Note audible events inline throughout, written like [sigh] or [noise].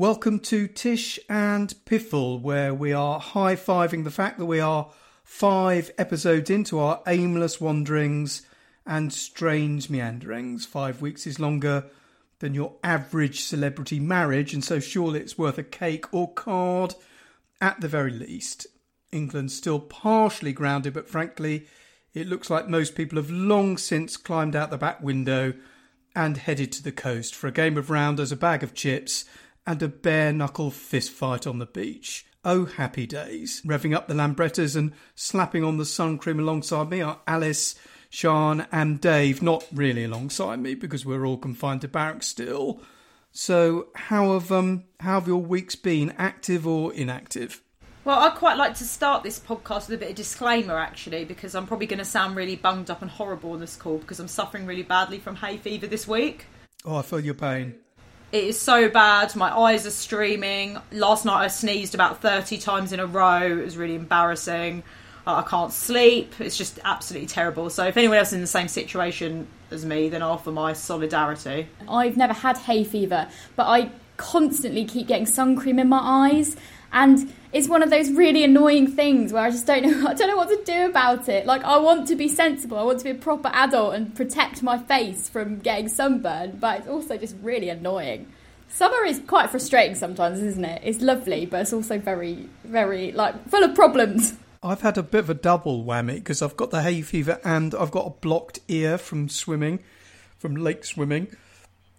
Welcome to Tish and Piffle, where we are high fiving the fact that we are five episodes into our aimless wanderings and strange meanderings. Five weeks is longer than your average celebrity marriage, and so surely it's worth a cake or card at the very least. England's still partially grounded, but frankly, it looks like most people have long since climbed out the back window and headed to the coast for a game of rounders, a bag of chips, and a bare knuckle fist fight on the beach. Oh, happy days. Revving up the Lambrettas and slapping on the sun cream alongside me are Alice, Sean, and Dave. Not really alongside me because we're all confined to barracks still. So, how have um how have your weeks been? Active or inactive? Well, I'd quite like to start this podcast with a bit of disclaimer, actually, because I'm probably going to sound really bunged up and horrible on this call because I'm suffering really badly from hay fever this week. Oh, I feel your pain. It is so bad. My eyes are streaming. Last night I sneezed about 30 times in a row. It was really embarrassing. I can't sleep. It's just absolutely terrible. So if anyone else is in the same situation as me, then I offer my solidarity. I've never had hay fever, but I constantly keep getting sun cream in my eyes and it's one of those really annoying things where I just don't know [laughs] I don't know what to do about it. Like I want to be sensible, I want to be a proper adult and protect my face from getting sunburn, but it's also just really annoying. Summer is quite frustrating sometimes, isn't it? It's lovely, but it's also very, very like full of problems. I've had a bit of a double whammy because I've got the hay fever and I've got a blocked ear from swimming, from lake swimming.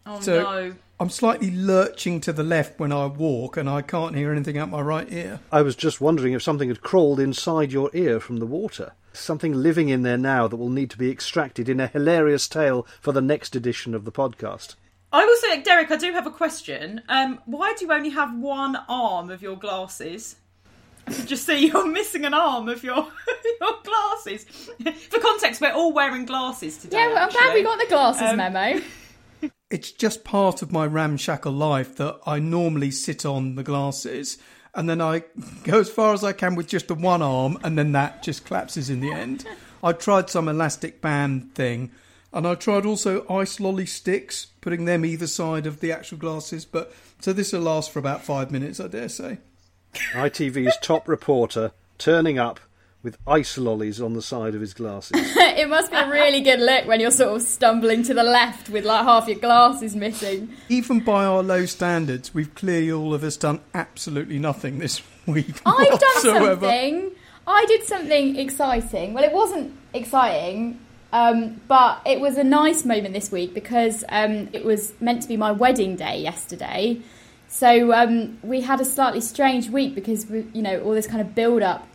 Oh So- no. I'm slightly lurching to the left when I walk and I can't hear anything out my right ear. I was just wondering if something had crawled inside your ear from the water. Something living in there now that will need to be extracted in a hilarious tale for the next edition of the podcast. I will say, Derek, I do have a question. Um, why do you only have one arm of your glasses? Just see you're missing an arm of your [laughs] your glasses. For context, we're all wearing glasses today. Yeah, well, I'm glad actually. we got the glasses Um, memo. [laughs] It's just part of my ramshackle life that I normally sit on the glasses and then I [laughs] go as far as I can with just the one arm and then that just collapses in the end. [laughs] I tried some elastic band thing and I tried also ice lolly sticks, putting them either side of the actual glasses, but so this will last for about five minutes, I dare say. ITV's top reporter turning up with ice lollies on the side of his glasses. [laughs] it must be a really good look when you're sort of stumbling to the left with like half your glasses missing. Even by our low standards, we've clearly all of us done absolutely nothing this [laughs] week. I've done something. I did something exciting. Well, it wasn't exciting, um, but it was a nice moment this week because um, it was meant to be my wedding day yesterday. So um, we had a slightly strange week because we, you know all this kind of build up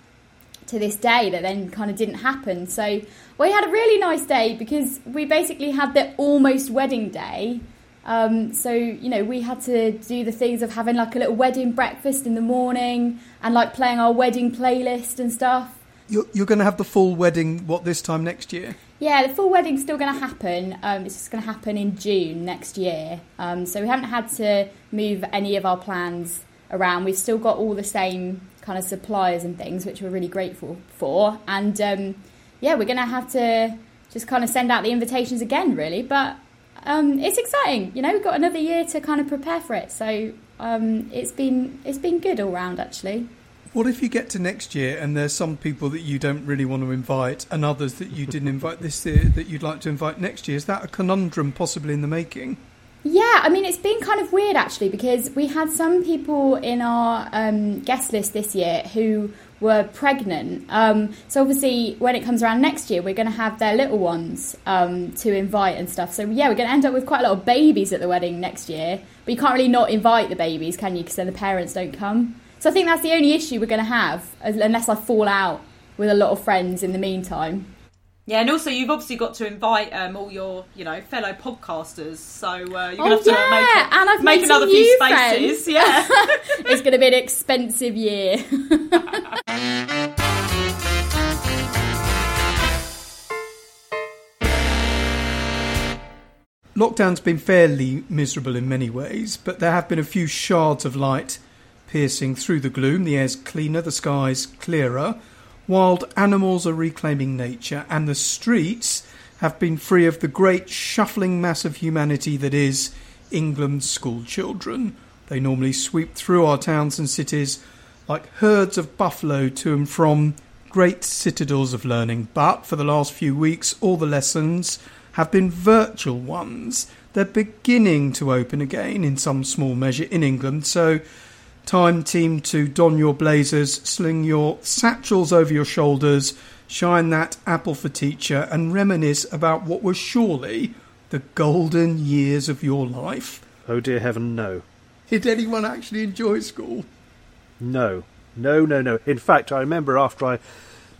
to this day that then kind of didn't happen. So we had a really nice day because we basically had the almost wedding day. Um, so you know we had to do the things of having like a little wedding breakfast in the morning and like playing our wedding playlist and stuff. You're, you're going to have the full wedding, what, this time next year? Yeah, the full wedding's still going to happen. Um, it's just going to happen in June next year. Um, so we haven't had to move any of our plans around. We've still got all the same kind of suppliers and things, which we're really grateful for. And um, yeah, we're going to have to just kind of send out the invitations again, really. But um, it's exciting. You know, we've got another year to kind of prepare for it. So um, it's been it's been good all round, actually. What if you get to next year and there's some people that you don't really want to invite and others that you didn't invite this year that you'd like to invite next year? Is that a conundrum possibly in the making? Yeah, I mean, it's been kind of weird actually because we had some people in our um, guest list this year who were pregnant. Um, so obviously, when it comes around next year, we're going to have their little ones um, to invite and stuff. So yeah, we're going to end up with quite a lot of babies at the wedding next year. But you can't really not invite the babies, can you? Because then the parents don't come. So I think that's the only issue we're going to have, unless I fall out with a lot of friends in the meantime. Yeah, and also you've obviously got to invite um, all your, you know, fellow podcasters. So uh, you're Oh, gonna have to yeah, make, and I've make another few spaces. friends. Yeah. [laughs] it's going to be an expensive year. [laughs] Lockdown's been fairly miserable in many ways, but there have been a few shards of light piercing through the gloom. The air's cleaner, the sky's clearer. Wild animals are reclaiming nature, and the streets have been free of the great shuffling mass of humanity that is England's school children. They normally sweep through our towns and cities like herds of buffalo to and from great citadels of learning. But for the last few weeks, all the lessons have been virtual ones. They're beginning to open again in some small measure in England. So, time, team, to don your blazers, sling your satchels over your shoulders, shine that apple for teacher, and reminisce about what was surely the golden years of your life. Oh dear heaven, no. Did anyone actually enjoy school? No. No, no, no. In fact, I remember after I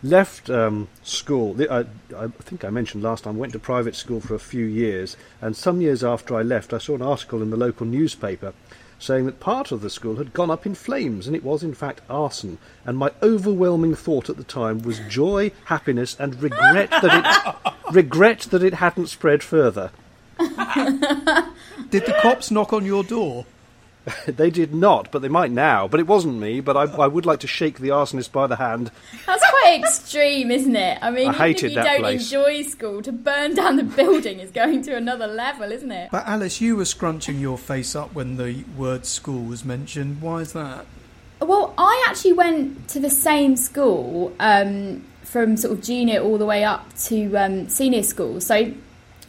left um, school, I, I think I mentioned last time, I went to private school for a few years, and some years after I left, I saw an article in the local newspaper saying that part of the school had gone up in flames, and it was in fact arson. And my overwhelming thought at the time was joy, happiness, and regret that it [laughs] regret that it hadn't spread further. [laughs] Did the cops knock on your door? [laughs] they did not, but they might now. But it wasn't me. But I, I would like to shake the arsonist by the hand. That's quite extreme, isn't it? I mean, I even hated if you that don't place. enjoy school, to burn down the building is going to another level, isn't it? But Alice, you were scrunching your face up when the word school was mentioned. Why is that? Well, I actually went to the same school um, from sort of junior all the way up to um, senior school. So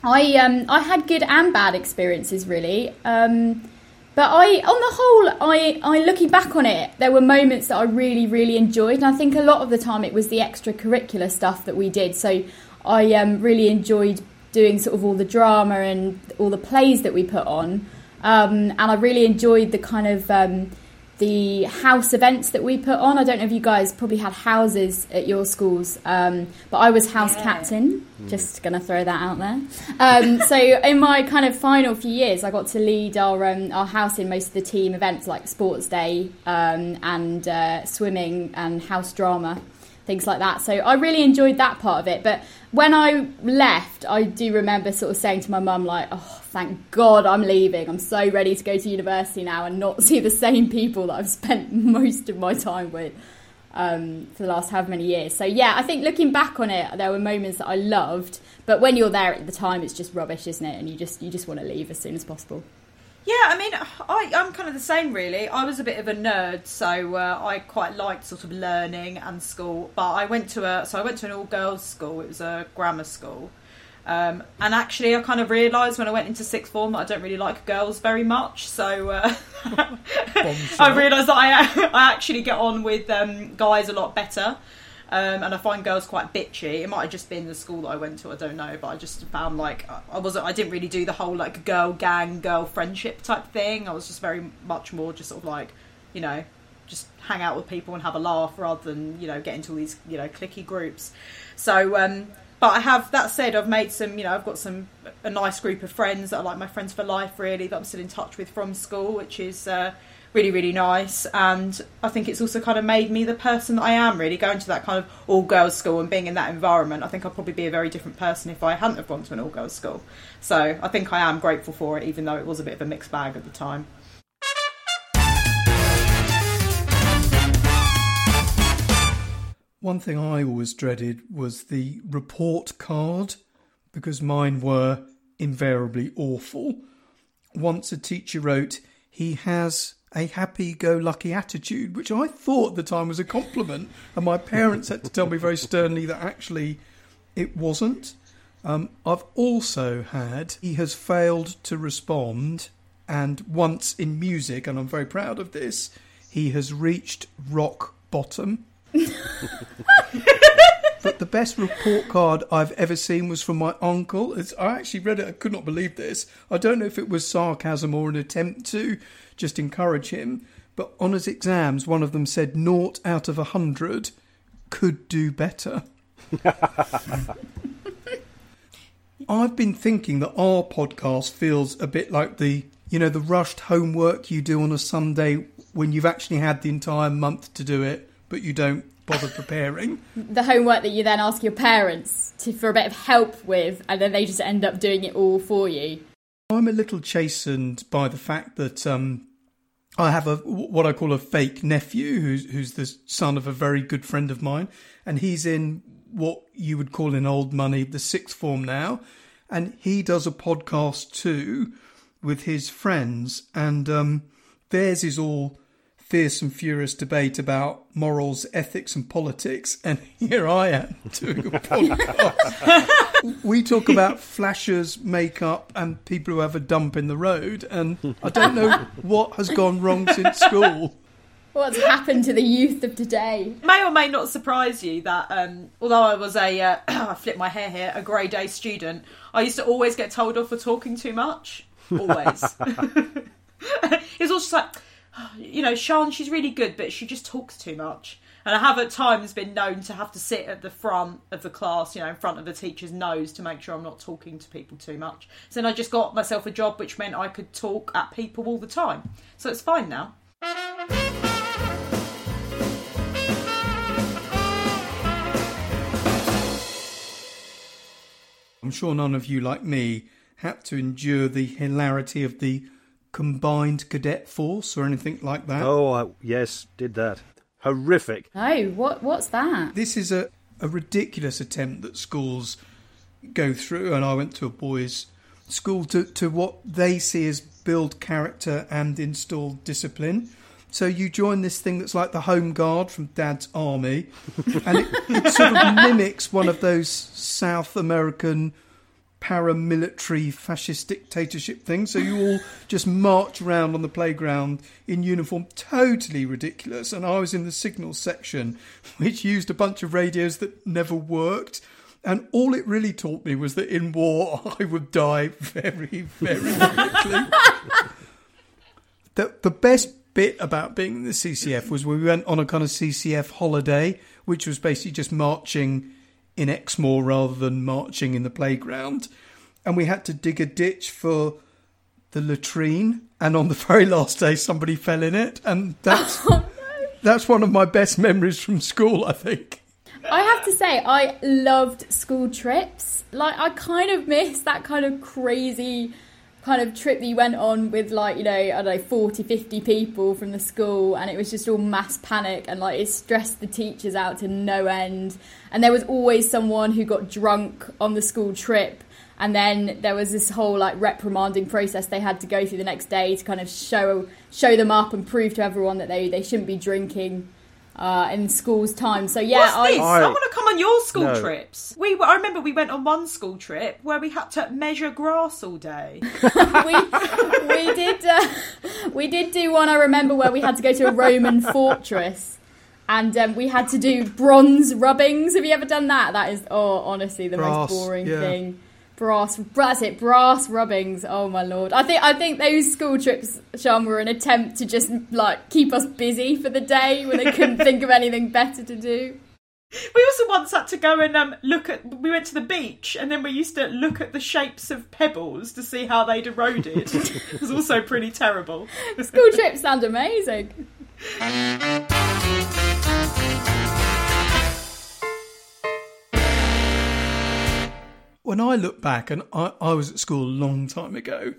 I um, I had good and bad experiences really. Um, but I, on the whole, I, I looking back on it, there were moments that I really, really enjoyed, and I think a lot of the time it was the extracurricular stuff that we did. So I um, really enjoyed doing sort of all the drama and all the plays that we put on, um, and I really enjoyed the kind of um, the house events that we put on. I don't know if you guys probably had houses at your schools, um, but I was house Yeah. captain. Just gonna throw that out there. Um, so in my kind of final few years, I got to lead our um, our house in most of the team events like sports day um, and uh, swimming and house drama. Things like that. So I really enjoyed that part of it. But when I left, I do remember sort of saying to my mum, like, oh, thank God I'm leaving. I'm so ready to go to university now and not [laughs] see the same people that I've spent [laughs] most of my time with um, for the last however many years. So yeah, I think looking back on it, there were moments that I loved, but when you're there at the time, it's just rubbish, isn't it? And you just you just want to leave as soon as possible. Yeah, I mean, I, I'm kind of the same, really. I was a bit of a nerd, so uh, I quite liked sort of learning and school. But I went to a so I went to an all girls school. It was a grammar school, um, and actually, I kind of realised when I went into sixth form that I don't really like girls very much. So uh, [laughs] I realised that I I actually get on with um, guys a lot better. Um, and I find girls quite bitchy. It might have just been the school that I went to. I don't know, but I just found like I wasn't. I didn't really do the whole like girl gang, girl friendship type thing. I was just very much more just sort of like, you know, just hang out with people and have a laugh rather than you know get into all these you know clicky groups. So, um, but I have that said, I've made some. You know, I've got some a nice group of friends that are like my friends for life, really, that I'm still in touch with from school, which is. Uh, really really nice. And i think it's also kind of made me the person that i am really. Going to that kind of all girls school and being in that environment i think i'd probably be a very different person if i hadn't have gone to an all girls school. So i think i am grateful for it even though it was a bit of a mixed bag at the time. One thing I always dreaded was the report card because mine were invariably awful. Once a teacher wrote, he has a happy go lucky attitude, which I thought at the time was a compliment, and my parents had to tell me very sternly that actually it wasn't. Um, I've also had he has failed to respond, and once in music, and I'm very proud of this, he has reached rock bottom. [laughs] But the best report card I've ever seen was from my uncle. It's, I actually read it. I could not believe this. I don't know if it was sarcasm or an attempt to just encourage him. But on his exams, one of them said naught out of a hundred could do better. [laughs] I've been thinking that our podcast feels a bit like the, you know, the rushed homework you do on a Sunday when you've actually had the entire month to do it, but you don't bother preparing. The homework that you then ask your parents to, for a bit of help with, and then they just end up doing it all for you. I'm a little chastened by the fact that um, I have a what I call a fake nephew, who's who's the son of a very good friend of mine, and he's in what you would call in old money the sixth form now, and he does a podcast too with his friends, and um, theirs is all fierce and furious debate about morals, ethics, and politics, and [laughs] here I am doing a podcast. we talk about flashers, makeup, and people who have a dump in the road, and I don't know what has gone wrong since school. What's happened to the youth of today? May or may not surprise you that um, although I was a, uh, [clears throat] I flip my hair here, a grade A student, I used to always get told off for talking too much. Always. [laughs] [laughs] it was also just like, you know, Sean, she's really good, but she just talks too much. And I have at times been known to have to sit at the front of the class, you know, in front of the teacher's nose to make sure I'm not talking to people too much. So then I just got myself a job which meant I could talk at people all the time. So it's fine now. I'm sure none of you, like me, had to endure the hilarity of the combined cadet force or anything like that. Oh, I, yes, did that. Horrific. Oh, what what's that? This is a, a ridiculous attempt that schools go through, and I went to a boys' school to, to what they see as build character and install discipline. So you join this thing that's like the home guard from Dad's army, and it, it [laughs] sort of mimics one of those South American paramilitary fascist dictatorship thing. So you all just march around on the playground in uniform, totally ridiculous. And I was in the signals section, which used a bunch of radios that never worked. And all it really taught me was that in war [laughs] I would die very, very quickly. the, the best bit about being in the CCF was we went on a kind of CCF holiday, which was basically just marching in Exmoor rather than marching in the playground. And we had to dig a ditch for the latrine. And on the [laughs] very last day, somebody fell in it. And that's, [laughs] Oh, that's one of my best memories from school, I think. I have to say, I loved school trips. Like, I kind of miss that kind of crazy kind of trip that you went on with, like, you know, I don't know, 40, 50 people from the school, and it was just all mass panic, and, like, it stressed the teachers out to no end. And there was always someone who got drunk on the school trip. And then there was this whole like reprimanding process they had to go through the next day to kind of show show them up and prove to everyone that they, they shouldn't be drinking uh, in school's time. So yeah, What's I, this? I, I- want to come on your school No. trips. We, were- I remember we went on one school trip where we had to measure grass all day. [laughs] we we did uh, we did do one. I remember where we had to go to a Roman [laughs] fortress, and um, we had to do bronze rubbings. Have you ever done that? That is oh, honestly, the Brass, most boring yeah. thing. Brass, that's it. Brass rubbings. Oh my lord! I think I think those school trips, Sean, were an attempt to just like keep us busy for the day when they couldn't [laughs] think of anything better to do. We also once had to go and um, look at. We went to the beach and then we used to look at the shapes of pebbles to see how they'd eroded. [laughs] it was also pretty terrible. School trips sound amazing. [laughs] When I look back, and I, I was at school a long time ago,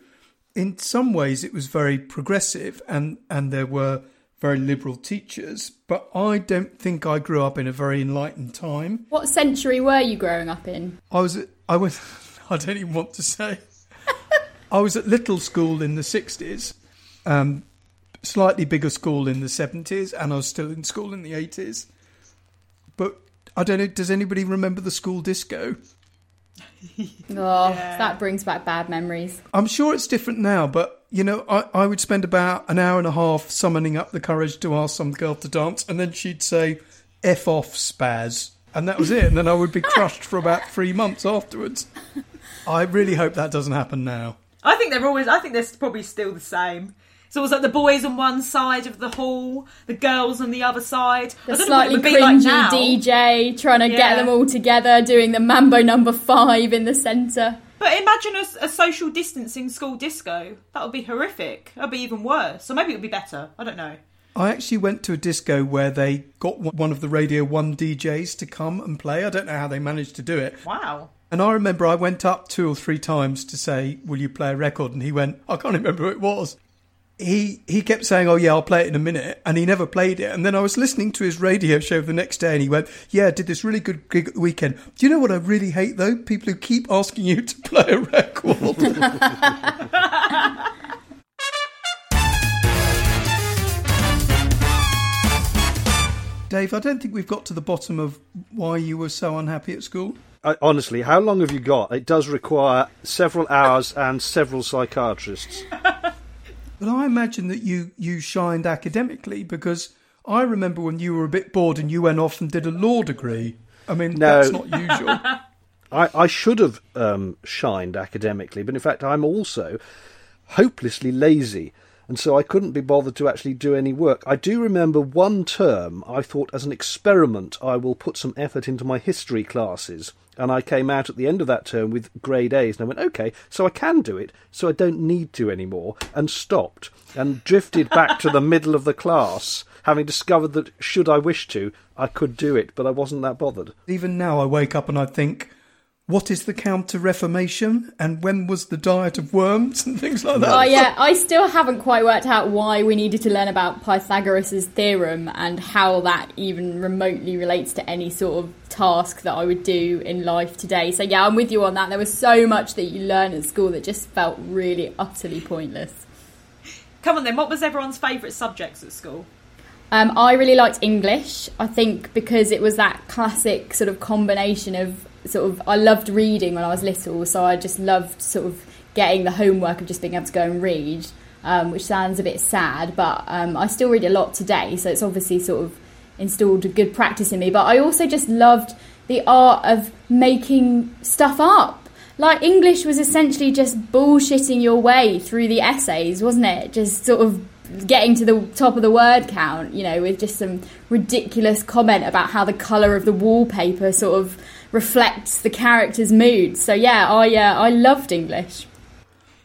in some ways it was very progressive and, and there were very liberal teachers, but I don't think I grew up in a very enlightened time. What century were you growing up in? I was at, I was [laughs] I don't even want to say. [laughs] I was at little school in the sixties, um, slightly bigger school in the seventies, and I was still in school in the eighties. But I don't know. Does anybody remember the school disco? [laughs] Oh, that brings back bad memories. I'm sure it's different now, but you know, I, I would spend about an hour and a half summoning up the courage to ask some girl to dance, and then she'd say, F off, spaz. And that was it. And then I would be [laughs] crushed for about three months afterwards. I really hope that doesn't happen now. I think they're always. I think they're probably still the same. It's was like the boys on one side of the hall, the girls on the other side. The I don't slightly know what it would be like now. DJ trying to Yeah. get them all together, doing the Mambo number five in the centre. But imagine a, a social distancing school disco. That would be horrific. That'd be even worse. Or maybe it would be better. I don't know. I actually went to a disco where they got one of the Radio 1 DJs to come and play. I don't know how they managed to do it. Wow. And I remember I went up two or three times to say, Will you play a record? And he went, I can't remember who it was he he kept saying, "Oh yeah, I'll play it in a minute," and he never played it. And then I was listening to his radio show the next day, and he went, "Yeah, I did this really good gig weekend." Do you know what I really hate though? People who keep asking you to play a record. [laughs] Dave, I don't think we've got to the bottom of why you were so unhappy at school. Honestly, how long have you got? It does require several hours and several psychiatrists. But I imagine that you, you shined academically because I remember when you were a bit bored and you went off and did a law degree. I mean, No. that's not usual. [laughs] I, I should have um, shined academically, but in fact, I'm also hopelessly lazy, and so I couldn't be bothered to actually do any work. I do remember one term I thought, as an experiment, I will put some effort into my history classes, and I came out at the end of that term with grade A's, and I went, okay, so I can do it, so I don't need to anymore, and stopped, and drifted back to the middle of the class, having discovered that, should I wish to, I could do it, but I wasn't that bothered. Even now, I wake up and I think, what is the Counter Reformation? And when was the diet of worms [laughs] and things like that? Oh yeah, I still haven't quite worked out why we needed to learn about Pythagoras' theorem and how that even remotely relates to any sort of task that I would do in life today. So yeah, I'm with you on that. There was so much that you learn at school that just felt really utterly pointless. Come on then, what was everyone's favourite subjects at school? Um, I really liked English. I think because it was that classic sort of combination of sort of I loved reading when I was little, so I just loved sort of getting the homework of just being able to go and read, um, which sounds a bit sad, but um, I still read a lot today, so it's obviously sort of installed a good practice in me. But I also just loved the art of making stuff up. Like English was essentially just bullshitting your way through the essays, wasn't it? Just sort of getting to the top of the word count, you know, with just some ridiculous comment about how the colour of the wallpaper sort of reflects the character's mood. So yeah, I uh, I loved English.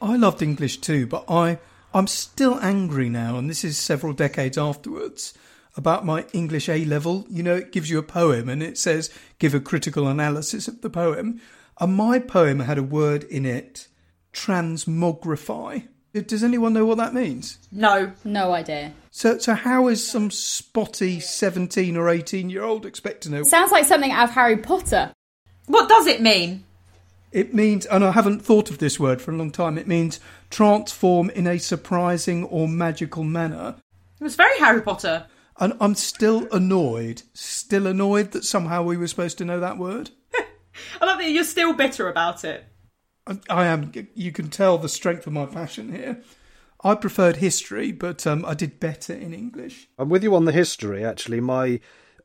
I loved English too, but I I'm still angry now, and this is several decades afterwards about my English A level. You know, it gives you a poem and it says give a critical analysis of the poem, and my poem had a word in it, transmogrify. Does anyone know what that means? No. No idea. So, so how is some spotty seventeen or eighteen year old expect to know? Sounds like something out of Harry Potter. What does it mean? It means, and I haven't thought of this word for a long time. It means transform in a surprising or magical manner. It was very Harry Potter. And I'm still annoyed, still annoyed that somehow we were supposed to know that word. [laughs] I love that you're still bitter about it. I, I am. You can tell the strength of my passion here. I preferred history, but um, I did better in English. I'm with you on the history, actually. My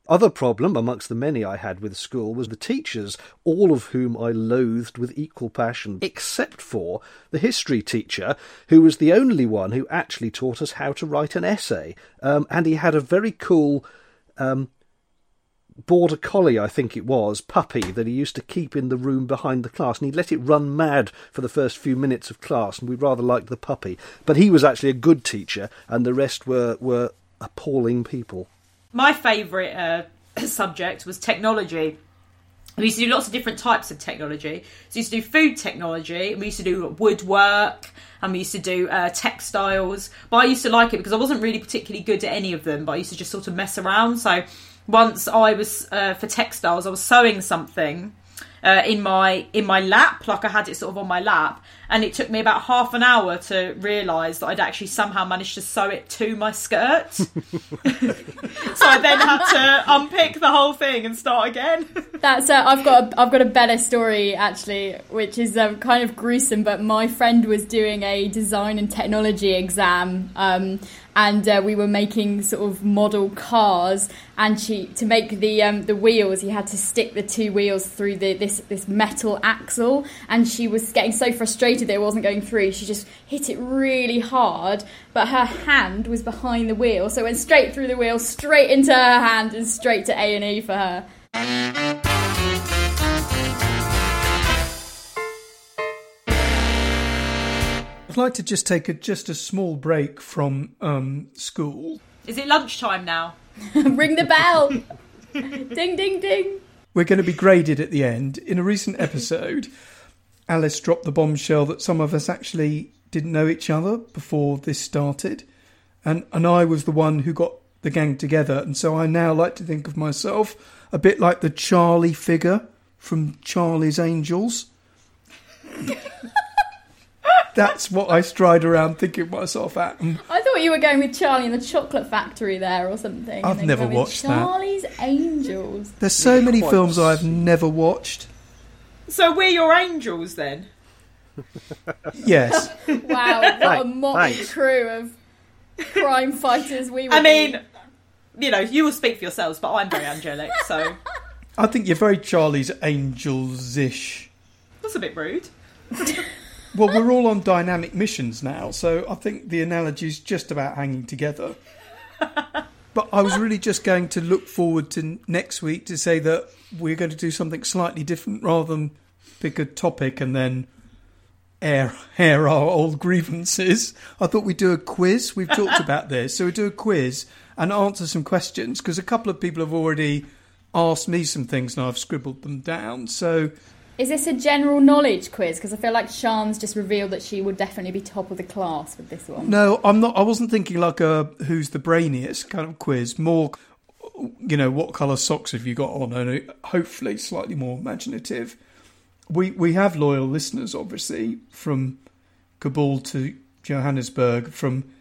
other problem, amongst the many I had with school, was the teachers, all of whom I loathed with equal passion, except for the history teacher, who was the only one who actually taught us how to write an essay. Um, and he had a very cool um, border collie, I think it was, puppy that he used to keep in the room behind the class, and he'd let it run mad for the first few minutes of class, and we rather liked the puppy. But he was actually a good teacher, and the rest were, were appalling people. My favourite uh, [coughs] subject was technology. We used to do lots of different types of technology. So we used to do food technology, we used to do woodwork, and we used to do uh, textiles. But I used to like it because I wasn't really particularly good at any of them, but I used to just sort of mess around. So once I was uh, for textiles, I was sewing something uh, in my in my lap, like I had it sort of on my lap, and it took me about half an hour to realise that I'd actually somehow managed to sew it to my skirt. [laughs] so I then had to unpick the whole thing and start again. [laughs] That's uh, I've got a, I've got a better story actually, which is um, kind of gruesome. But my friend was doing a design and technology exam, um, and uh, we were making sort of model cars. And she to make the um, the wheels, he had to stick the two wheels through the, this this metal axle. And she was getting so frustrated that it wasn't going through. She just hit it really hard, but her hand was behind the wheel, so it went straight through the wheel, straight into her hand, and straight to A and E for her. I'd like to just take a, just a small break from um, school. Is it lunchtime now? [laughs] Ring the bell. [laughs] ding ding ding. We're going to be graded at the end. In a recent episode, Alice dropped the bombshell that some of us actually didn't know each other before this started, and and I was the one who got the gang together, and so I now like to think of myself a bit like the Charlie figure from Charlie's Angels. [laughs] that's what I stride around thinking myself at. I thought you were going with Charlie and the Chocolate Factory there or something. I've and then never going with watched that. Charlie's Angels. there's so many films I've never watched. So we're your angels then. [laughs] Yes, Wow, what a motley thanks. crew of crime fighters we would I mean, be. you know, you will speak for yourselves, but I'm very angelic, so I think you're very Charlie's Angels-ish. that's a bit rude. [laughs] Well, we're all on dynamic missions now, so I think the analogy's just about hanging together. [laughs] But I was really just going to look forward to next week to say that we're going to do something slightly different rather than pick a topic and then air air our old grievances. I thought we'd do a quiz. We've talked [laughs] about this, so we do a quiz and answer some questions because a couple of people have already asked me some things and I've scribbled them down. So Is this a general knowledge quiz? Because I feel like Sean's just revealed that she would definitely be top of the class with this one. No, I'm not. I wasn't thinking like a who's the brainiest kind of quiz. More, you know, what colour socks have you got on, and hopefully slightly more imaginative. We we have loyal listeners, obviously, from Kabul to Johannesburg, from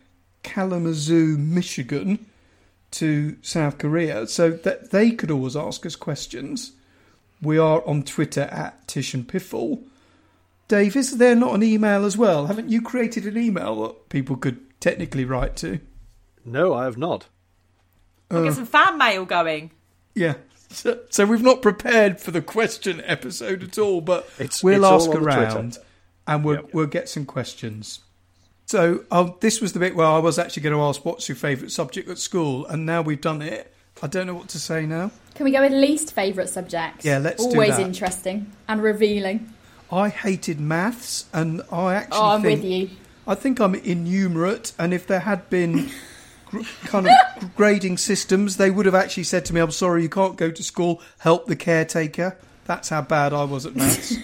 Kalamazoo, Michigan, to South Korea, so that they could always ask us questions. We are on Twitter at Tish and Piffle. Dave, is there not an email as well? Haven't you created an email that people could technically write to? No, I have not. We'll get some fan mail going. Yeah. So, so we've not prepared for the question episode at all, but It's- we'll it's ask on the Twitter. around and we'll, Yep. we'll get some questions. So um, this was the bit where I was actually going to ask what's your favourite subject at school, and now we've done it. I don't know what to say now. Can we go with least favourite subject? Yeah, let's do Always that. interesting and revealing. I hated maths, and I actually Oh, I'm think with you. I think I'm innumerate, and if there had been [laughs] kind of grading systems, they would have actually said to me, "I'm sorry, you can't go to school. Help the caretaker." That's how bad I was at maths.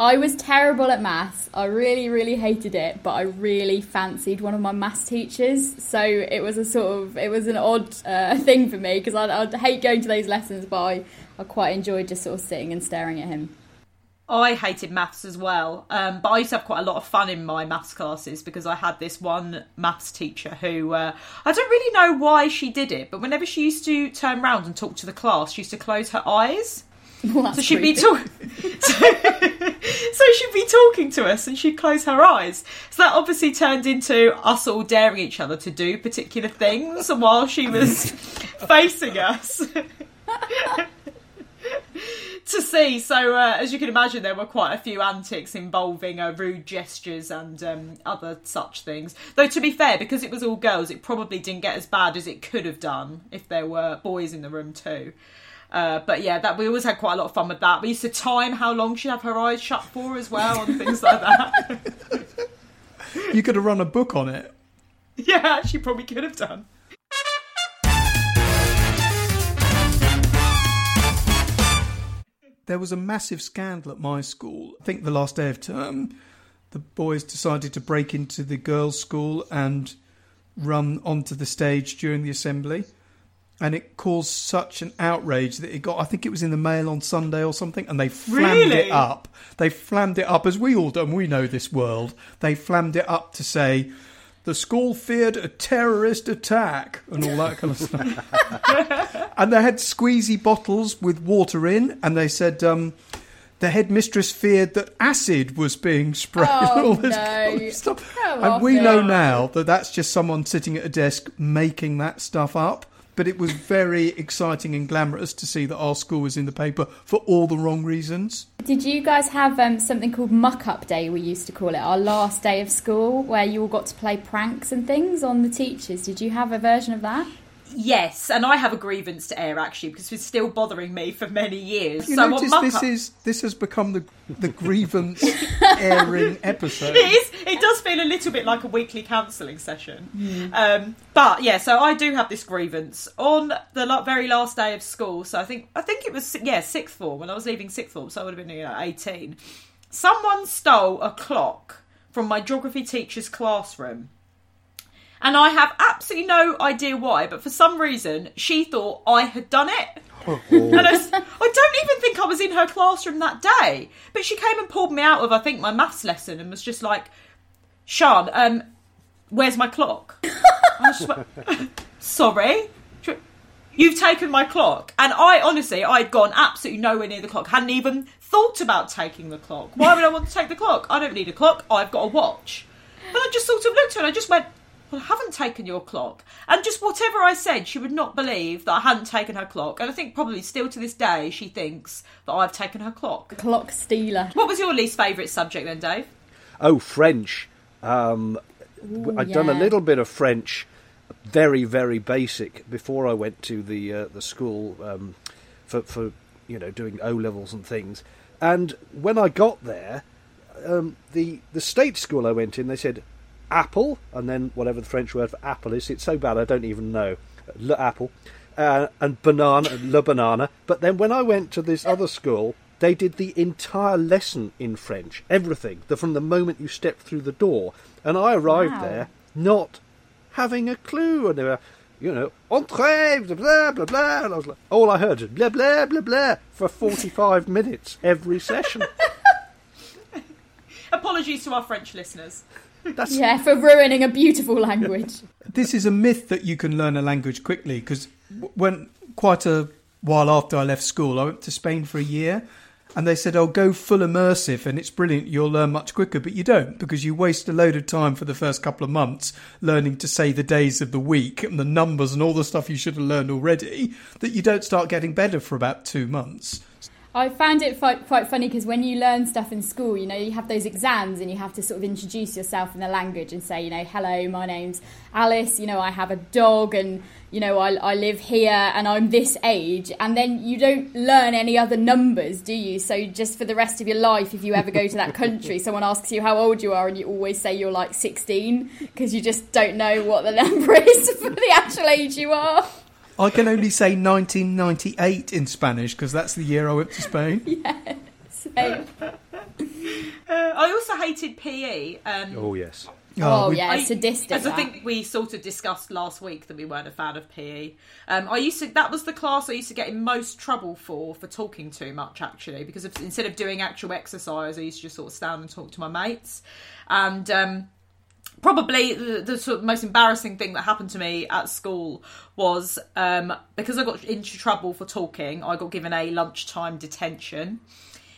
I was terrible at maths. I really, really hated it, but I really fancied one of my maths teachers. So it was a sort of, it was an odd uh, thing for me because I'd hate going to those lessons, but I, I quite enjoyed just sort of sitting and staring at him. I hated maths as well, um, but I used to have quite a lot of fun in my maths classes because I had this one maths teacher who uh, I don't really know why she did it, but whenever she used to turn round and talk to the class, she used to close her eyes. [laughs] Well, So she'd be talking. [laughs] so, so she'd be talking to us, and she'd close her eyes. So that obviously turned into us all daring each other to do particular things and while she was [laughs] facing us. [laughs] to see. So, uh, as you can imagine, there were quite a few antics involving uh, rude gestures and um, other such things. Though, to be fair, because it was all girls, it probably didn't get as bad as it could have done if there were boys in the room too. Uh, but yeah, that we always had quite a lot of fun with that. We used to time how long she'd have her eyes shut for as well, and things like that. [laughs] you could have run a book on it. [laughs] yeah, she probably could have done. There was a massive scandal at my school. I think the last day of term, the boys decided to break into the girls' school and run onto the stage during the assembly. And it caused such an outrage that it got, I think it was in the Mail on Sunday or something, and they flammed Really? it up. They flammed it up, as we all do, and we know this world. They flammed it up to say, the school feared a terrorist attack and all that kind of stuff. [laughs] and they had squeezy bottles with water in, and they said um, the headmistress feared that acid was being sprayed and Oh, all this no. kind of stuff. And we know now that that's just someone sitting at a desk making that stuff up. But it was very exciting and glamorous to see that our school was in the paper for all the wrong reasons. Did you guys have um, something called Muck Up Day, we used to call it, our last day of school, where you all got to play pranks and things on the teachers? Did you have a version of that? Yes, and I have a grievance to air actually because it's still bothering me for many years. You so notice this Up- is this has become the the grievance [laughs] airing episode. It is. It does feel a little bit like a weekly counselling session. Um, but yeah, so I do have this grievance on the very last day of school. So I think I think it was yeah sixth form when I was leaving sixth form. So I would have been you know eighteen. Someone stole a clock from my geography teacher's classroom. And I have absolutely no idea why, but for some reason she thought I had done it. And I, s- I don't even think I was in her classroom that day. But she came and pulled me out of, I think, my maths lesson and was just like, Sean, um, where's my clock? [laughs] I just went, [laughs] Sorry? You've taken my clock. And I honestly, I'd gone absolutely nowhere near the clock. Hadn't even thought about taking the clock. Why would I want to take the clock? I don't need a clock. I've got a watch. And I just sort of looked at her and I just went, Well, I haven't taken your clock. And just whatever I said, she would not believe that I hadn't taken her clock. And I think probably still to this day, she thinks that I've taken her clock. Clock stealer. What was your least favourite subject then, Dave? Oh, French. Um, w- I'd done a little bit of French, very very basic, before I went to the uh, the school um, for for you know doing O levels and things. And when I got there, um, the the state school I went in, they said apple, and then whatever the French word for apple is. It's so bad I don't even know. Le apple. Uh, and banana, [laughs] le banana. But then when I went to this other school, they did the entire lesson in French, everything, the, from the moment you stepped through the door. And I arrived Wow. there not having a clue. And they were, you know, entree, blah, blah, blah, blah. And I was like, all I heard was blah, blah, blah, blah for 45 minutes every session. [laughs] Apologies to our French listeners. That's Yeah, for ruining a beautiful language. [laughs] This is a myth that you can learn a language quickly because when quite a while after I left school, I went to Spain for a year and they said, Oh, go full immersive and it's brilliant. You'll learn much quicker, but you don't because you waste a load of time for the first couple of months learning to say the days of the week and the numbers and all the stuff you should have learned already that you don't start getting better for about two months. I found it quite, quite funny because when you learn stuff in school, you know, you have those exams and you have to sort of introduce yourself in the language and say, you know, hello, my name's Alice, you know, I have a dog and, you know, I, I live here and I'm this age. And then you don't learn any other numbers, do you? So just for the rest of your life, if you ever go to that country, [laughs] someone asks you how old you are and you always say you're like 16 because you just don't know what the [laughs] number is for the actual age you are. I can only say 1998 in Spanish because that's the year I went to Spain. [laughs] So, Uh, I also hated PE. Um, oh yes. oh, we- yeah, I- sadistic. As I think we sort of discussed last week that we weren't a fan of PE. Um, I used to that was the class I used to get in most trouble for for talking too much actually because of, instead of doing actual exercise I used to just sort of stand and talk to my mates and um, probably the, the sort of most embarrassing thing that happened to me at school was um, because I got into trouble for talking I got given a lunchtime detention.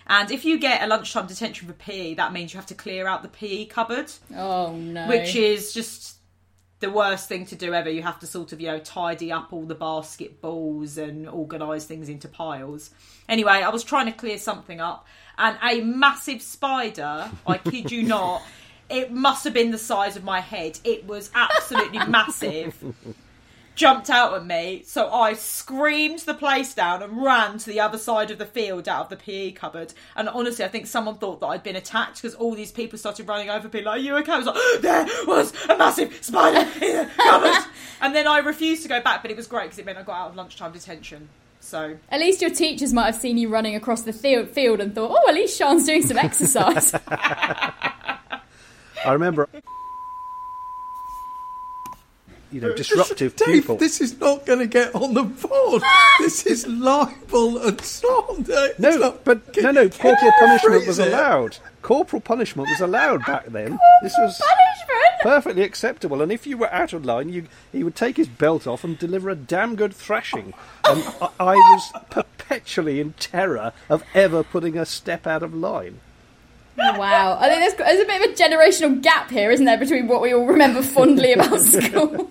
And if you get a lunchtime detention for PE, that means you have to clear out the PE cupboard Oh, no. which is just the worst thing to do ever. You have to sort of, you know, tidy up all the basketballs and organise things into piles. Anyway, I was trying to clear something up, and a massive spider, I kid you [laughs] not, it must have been the size of my head. It was absolutely [laughs] massive. Jumped out at me, so I screamed the place down and ran to the other side of the field out of the PE cupboard. And honestly, I think someone thought that I'd been attacked because all these people started running over, being like, "Are you okay?" I was like, "There was a massive spider in the cupboard," [laughs] and then I refused to go back, but it was great because it meant I got out of lunchtime detention. So At least your teachers might have seen you running across the field, field and thought, oh, at least Sean's doing some exercise. [laughs] I remember. [laughs] You know, disruptive Dave, people. this is not going to get on the board. this is libel and slander. It's No, not- but no, no. Corporal punishment was it. allowed. Corporal punishment was allowed back then. This was Punishment! perfectly acceptable. And if you were out of line, you he would take his belt off and deliver a damn good thrashing. And I, I was perpetually in terror of ever putting a step out of line. Wow. I think there's, there's a bit of a generational gap here, isn't there, between what we all remember fondly [laughs] about school?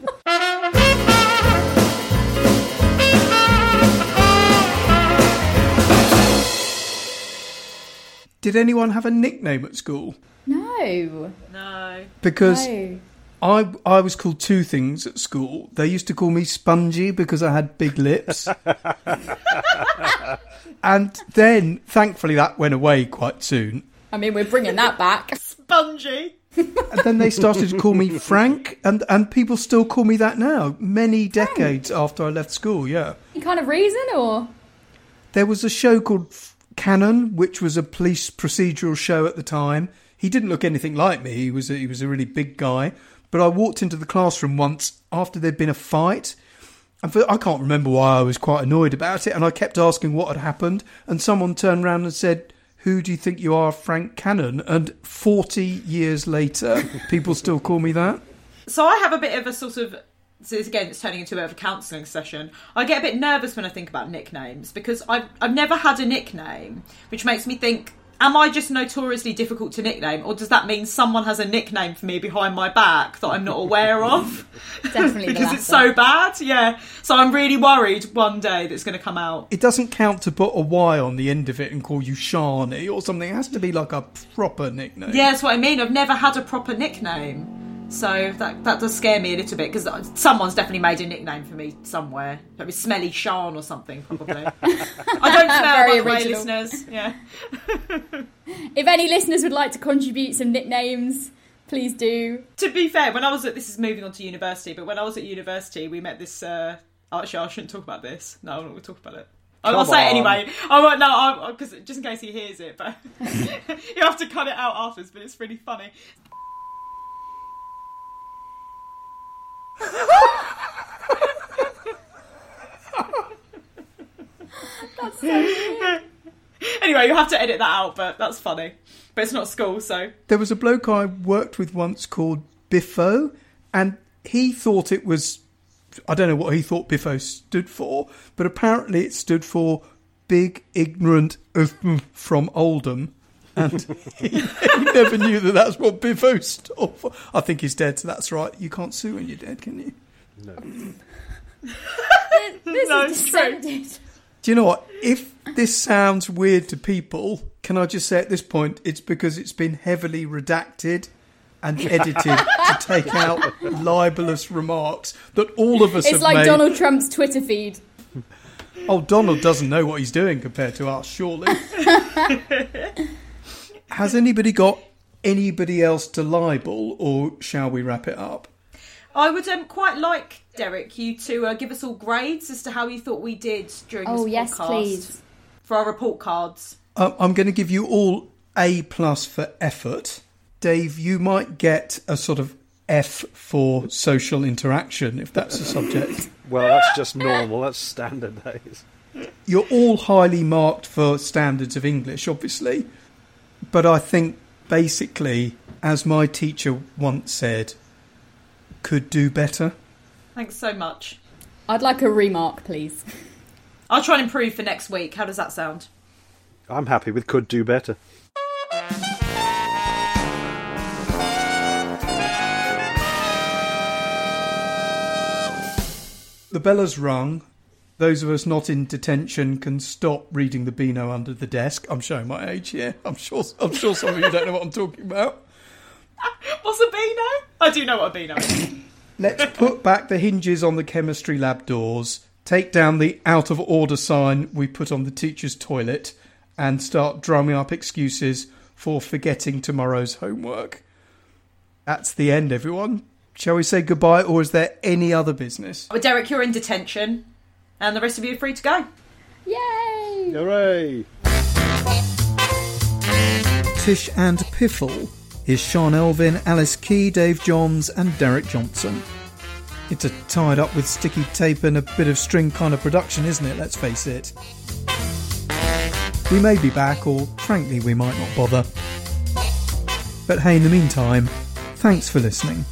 Did anyone have a nickname at school? no. no, Because No. I I was called two things at school. They used to call me Spongy because I had big lips. [laughs] and then, thankfully, that went away quite soon. I mean, we're bringing that back. [laughs] spongy. And then they started to call me Frank, and, and people still call me that now, many decades after I left school, yeah. Any kind of reason, or? There was a show called F- Cannon, which was a police procedural show at the time. He didn't look anything like me. He was a, he was a really big guy. But I walked into the classroom once after there'd been a fight. And for, I can't remember why I was quite annoyed about it. And I kept asking what had happened. And someone turned around and said, Who do you think you are, Frank Cannon? And 40 years later, people still call me that. So I have a bit of a sort of. So this, again, it's turning into a bit of a counselling session. I get a bit nervous when I think about nicknames because I've I've never had a nickname, which makes me think. Am I just notoriously difficult to nickname, or does that mean someone has a nickname for me behind my back that I'm not aware of? [laughs] Definitely because it's so bad. Yeah. So I'm really worried one day that it's going to come out. It doesn't count to put a Y on the end of it and call you Shani or something. It has to be like a proper nickname. Yeah, that's what I mean. I've never had a proper nickname. So that that does scare me a little bit because someone's definitely made a nickname for me somewhere. Maybe Smelly Sean or something, probably. [laughs] I don't smell, Very by the way, original. listeners. Yeah. If any listeners would like to contribute some nicknames, please do. To be fair, when I was at this is moving on to university, but when I was at university, we met this. Uh, actually, I shouldn't talk about this. No, I'm not going to talk about it. I'll Come say it anyway. I won't. No, because just in case he hears it, but [laughs] you have to cut it out afterwards. But it's really funny. Anyway, you have to edit that out, but that's funny. But it's not school, so There was a bloke I worked with once called Biffo, and he thought it was. I don't know what he thought Biffo stood for, but apparently it stood for Big Ignorant mm, from Oldham. And he, he never knew that that's what Biffo stood for. I think he's dead, so that's right. You can't sue when you're dead, can you? No. This No, is it's true. Do you know what? If this sounds weird to people, can I just say at this point, it's because it's been heavily redacted and edited [laughs] to take out libelous remarks that all of us It's have like made. Donald Trump's Twitter feed. Oh, Donald doesn't know what he's doing compared to us, surely. [laughs] Has anybody got anybody else to libel, or shall we wrap it up? I would um, quite like Derek you to uh, give us all grades as to how you thought we did during Oh, this yes, podcast please. for our report cards. Um, I'm going to give you all A plus for effort. Dave, you might get a sort of F for social interaction if that's a subject. Well, that's just normal. That's standard days. You're all highly marked for standards of English, obviously, but I think basically, as my teacher once said, could do better. Thanks so much. I'd like a remark, please. I'll try and improve for next week. How does that sound? I'm happy with could do better. The bell has rung. Those of us not in detention can stop reading the Beano under the desk. I'm showing my age here. I'm sure. I'm sure some of you don't know what I'm talking about. [laughs] What's a Beano? I do know what a Beano is. [coughs] Let's put back the hinges on the chemistry lab doors, take down the out of order sign we put on the teacher's toilet, and start drumming up excuses for forgetting tomorrow's homework. That's the end, everyone. Shall we say goodbye, or is there any other business? But Derek, you're in detention, and the rest of you are free to go. Yay! Hooray! Tish and Piffle is Sean Elvin, Alice Key, Dave Johns, and Derek Johnson. It's a tied up with sticky tape and a bit of string kind of production, isn't it? Let's face it. We may be back, or frankly, we might not bother. But hey, in the meantime, thanks for listening.